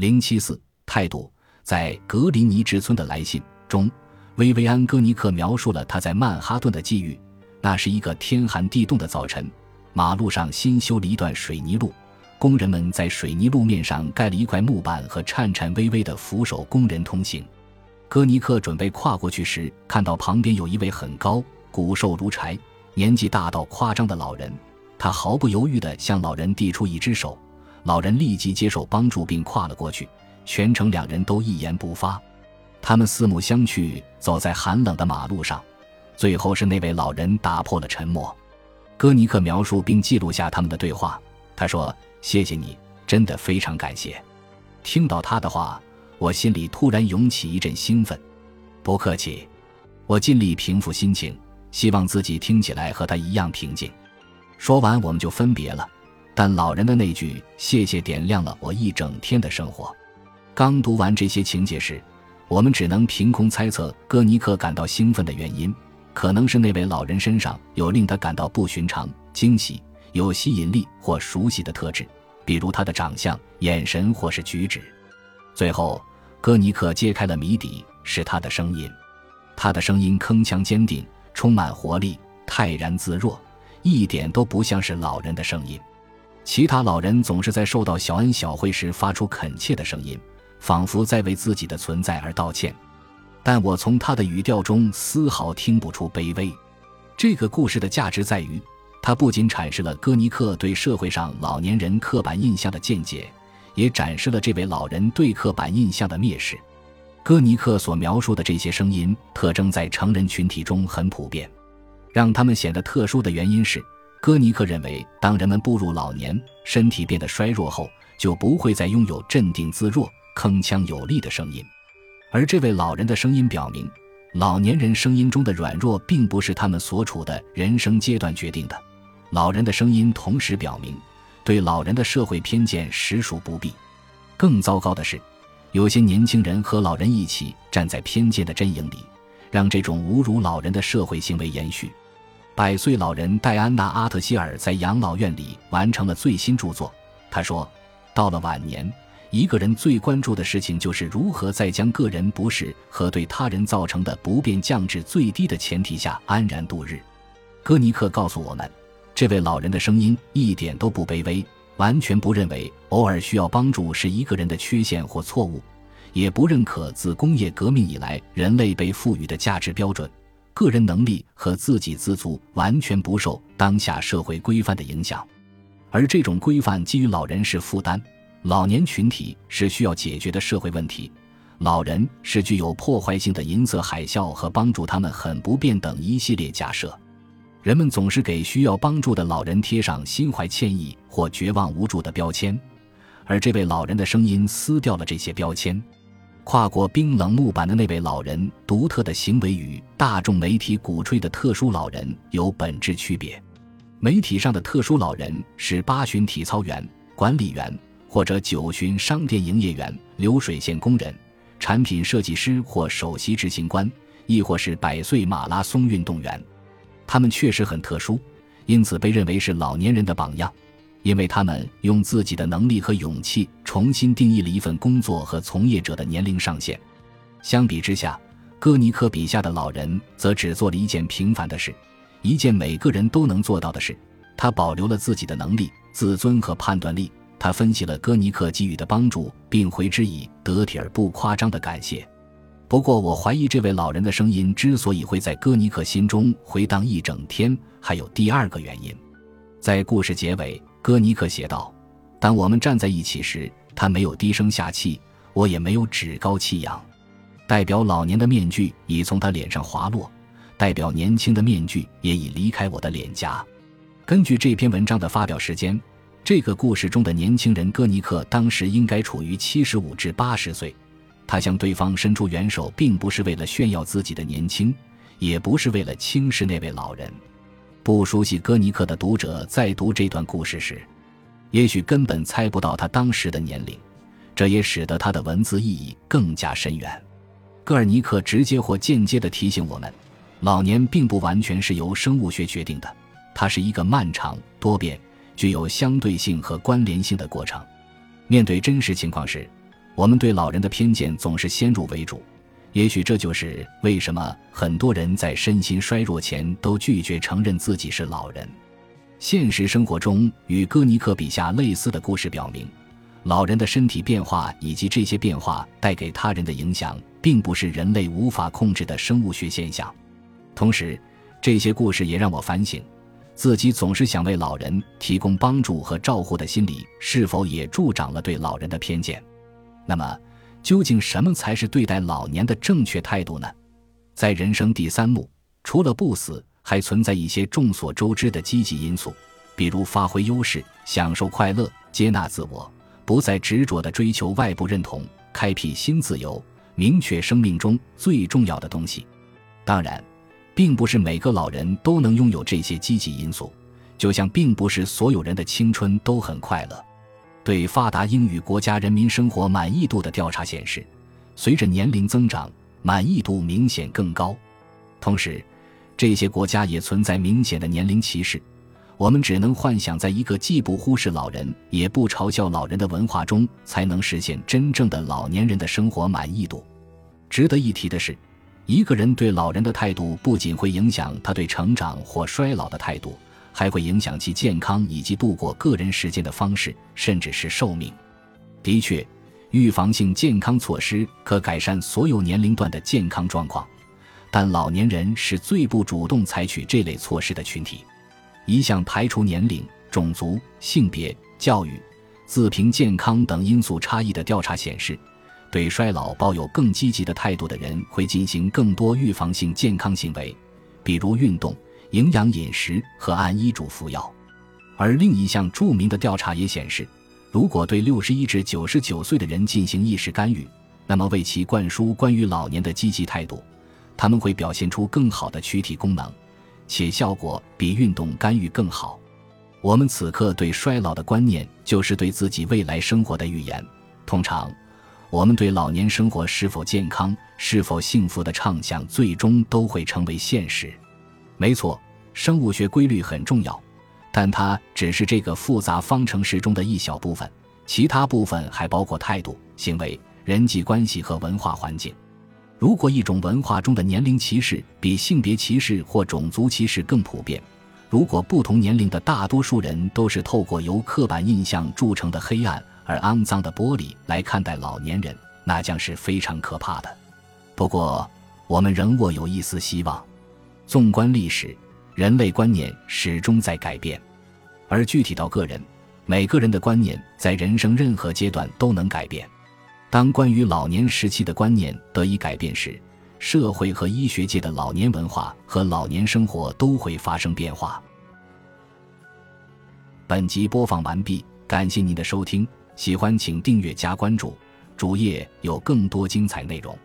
零七四态度，在格林尼治村的来信中，薇薇安·戈尼克描述了他在曼哈顿的际遇。那是一个天寒地冻的早晨，马路上新修了一段水泥路，工人们在水泥路面上盖了一块木板和颤颤巍巍的扶手供人通行。戈尼克准备跨过去时，看到旁边有一位很高、骨瘦如柴、年纪大到夸张的老人。他毫不犹豫地向老人递出一只手，老人立即接受帮助并跨了过去。全程两人都一言不发，他们四目相觑，走在寒冷的马路上。最后是那位老人打破了沉默。戈尼克描述并记录下他们的对话。他说：“谢谢你，真的非常感谢。”听到他的话，我心里突然涌起一阵兴奋。不客气，我尽力平复心情，希望自己听起来和他一样平静。说完，我们就分别了。但老人的那句“谢谢”点亮了我一整天的生活。刚读完这些情节时，我们只能凭空猜测戈尼克感到兴奋的原因，可能是那位老人身上有令他感到不寻常、惊喜、有吸引力或熟悉的特质，比如他的长相、眼神或是举止。最后，戈尼克揭开了谜底，是他的声音。他的声音铿锵坚定，充满活力，泰然自若。一点都不像是老人的声音，其他老人总是在受到小恩小惠时发出恳切的声音，仿佛在为自己的存在而道歉。但我从他的语调中丝毫听不出卑微。这个故事的价值在于，它不仅阐释了戈尼克对社会上老年人刻板印象的见解，也展示了这位老人对刻板印象的蔑视。戈尼克所描述的这些声音特征在成人群体中很普遍。让他们显得特殊的原因是，戈尼克认为，当人们步入老年，身体变得衰弱后，就不会再拥有镇定自若、铿锵有力的声音。而这位老人的声音表明，老年人声音中的软弱并不是他们所处的人生阶段决定的。老人的声音同时表明，对老人的社会偏见实属不必。更糟糕的是，有些年轻人和老人一起站在偏见的阵营里，让这种侮辱老人的社会行为延续。百岁老人戴安娜·阿特希尔在养老院里完成了最新著作。他说：“到了晚年，一个人最关注的事情就是如何在将个人不适和对他人造成的不便降至最低的前提下安然度日。”戈尼克告诉我们，这位老人的声音一点都不卑微，完全不认为偶尔需要帮助是一个人的缺陷或错误，也不认可自工业革命以来人类被赋予的价值标准。个人能力和自给自足完全不受当下社会规范的影响，而这种规范基于老人是负担，老年群体是需要解决的社会问题，老人是具有破坏性的银色海啸和帮助他们很不便等一系列假设。人们总是给需要帮助的老人贴上心怀歉意或绝望无助的标签，而这位老人的声音撕掉了这些标签。跨过冰冷木板的那位老人，独特的行为与大众媒体鼓吹的特殊老人有本质区别。媒体上的特殊老人是八旬体操员、管理员或者九旬商店营业员、流水线工人、产品设计师或首席执行官，亦或是百岁马拉松运动员。他们确实很特殊，因此被认为是老年人的榜样。因为他们用自己的能力和勇气重新定义了一份工作和从业者的年龄上限。相比之下，戈尼克笔下的老人则只做了一件平凡的事，一件每个人都能做到的事。他保留了自己的能力、自尊和判断力。他分析了戈尼克给予的帮助，并回之以得体而不夸张的感谢。不过，我怀疑这位老人的声音之所以会在戈尼克心中回荡一整天，还有第二个原因。在故事结尾。戈尼克写道：“当我们站在一起时，他没有低声下气，我也没有趾高气扬。代表老年的面具已从他脸上滑落，代表年轻的面具也已离开我的脸颊。根据这篇文章的发表时间，这个故事中的年轻人戈尼克当时应该处于七十五至八十岁。他向对方伸出援手，并不是为了炫耀自己的年轻，也不是为了轻视那位老人。”不熟悉戈尼克的读者在读这段故事时，也许根本猜不到他当时的年龄，这也使得他的文字意义更加深远。戈尔尼克直接或间接地提醒我们，老年并不完全是由生物学决定的，它是一个漫长、多变、具有相对性和关联性的过程。面对真实情况时，我们对老人的偏见总是先入为主，也许这就是为什么很多人在身心衰弱前都拒绝承认自己是老人。现实生活中，与戈尼克笔下类似的故事表明，老人的身体变化以及这些变化带给他人的影响，并不是人类无法控制的生物学现象。同时，这些故事也让我反省，自己总是想为老人提供帮助和照护的心理，是否也助长了对老人的偏见？那么，究竟什么才是对待老年的正确态度呢？在人生第三幕，除了不死，还存在一些众所周知的积极因素，比如发挥优势、享受快乐、接纳自我、不再执着地追求外部认同、开辟新自由、明确生命中最重要的东西。当然，并不是每个老人都能拥有这些积极因素，就像并不是所有人的青春都很快乐。对发达英语国家人民生活满意度的调查显示，随着年龄增长，满意度明显更高。同时，这些国家也存在明显的年龄歧视。我们只能幻想，在一个既不忽视老人，也不嘲笑老人的文化中，才能实现真正的老年人的生活满意度。值得一提的是，一个人对老人的态度，不仅会影响他对成长或衰老的态度。还会影响其健康以及度过个人时间的方式，甚至是寿命。的确，预防性健康措施可改善所有年龄段的健康状况，但老年人是最不主动采取这类措施的群体。一项排除年龄、种族、性别、教育、自评健康等因素差异的调查显示，对衰老抱有更积极的态度的人会进行更多预防性健康行为，比如运动。营养饮食和按医嘱服药，而另一项著名的调查也显示，如果对六十一至九十九岁的人进行意识干预，那么为其灌输关于老年的积极态度，他们会表现出更好的躯体功能，且效果比运动干预更好。我们此刻对衰老的观念，就是对自己未来生活的预言。通常，我们对老年生活是否健康、是否幸福的畅想，最终都会成为现实。没错，生物学规律很重要，但它只是这个复杂方程式中的一小部分，其他部分还包括态度、行为、人际关系和文化环境。如果一种文化中的年龄歧视比性别歧视或种族歧视更普遍，如果不同年龄的大多数人都是透过由刻板印象铸成的黑暗而肮脏的玻璃来看待老年人，那将是非常可怕的。不过，我们仍握有一丝希望。纵观历史，人类观念始终在改变，而具体到个人，每个人的观念在人生任何阶段都能改变。当关于老年时期的观念得以改变时，社会和医学界的老年文化和老年生活都会发生变化。本集播放完毕，感谢您的收听，喜欢请订阅加关注，主页有更多精彩内容。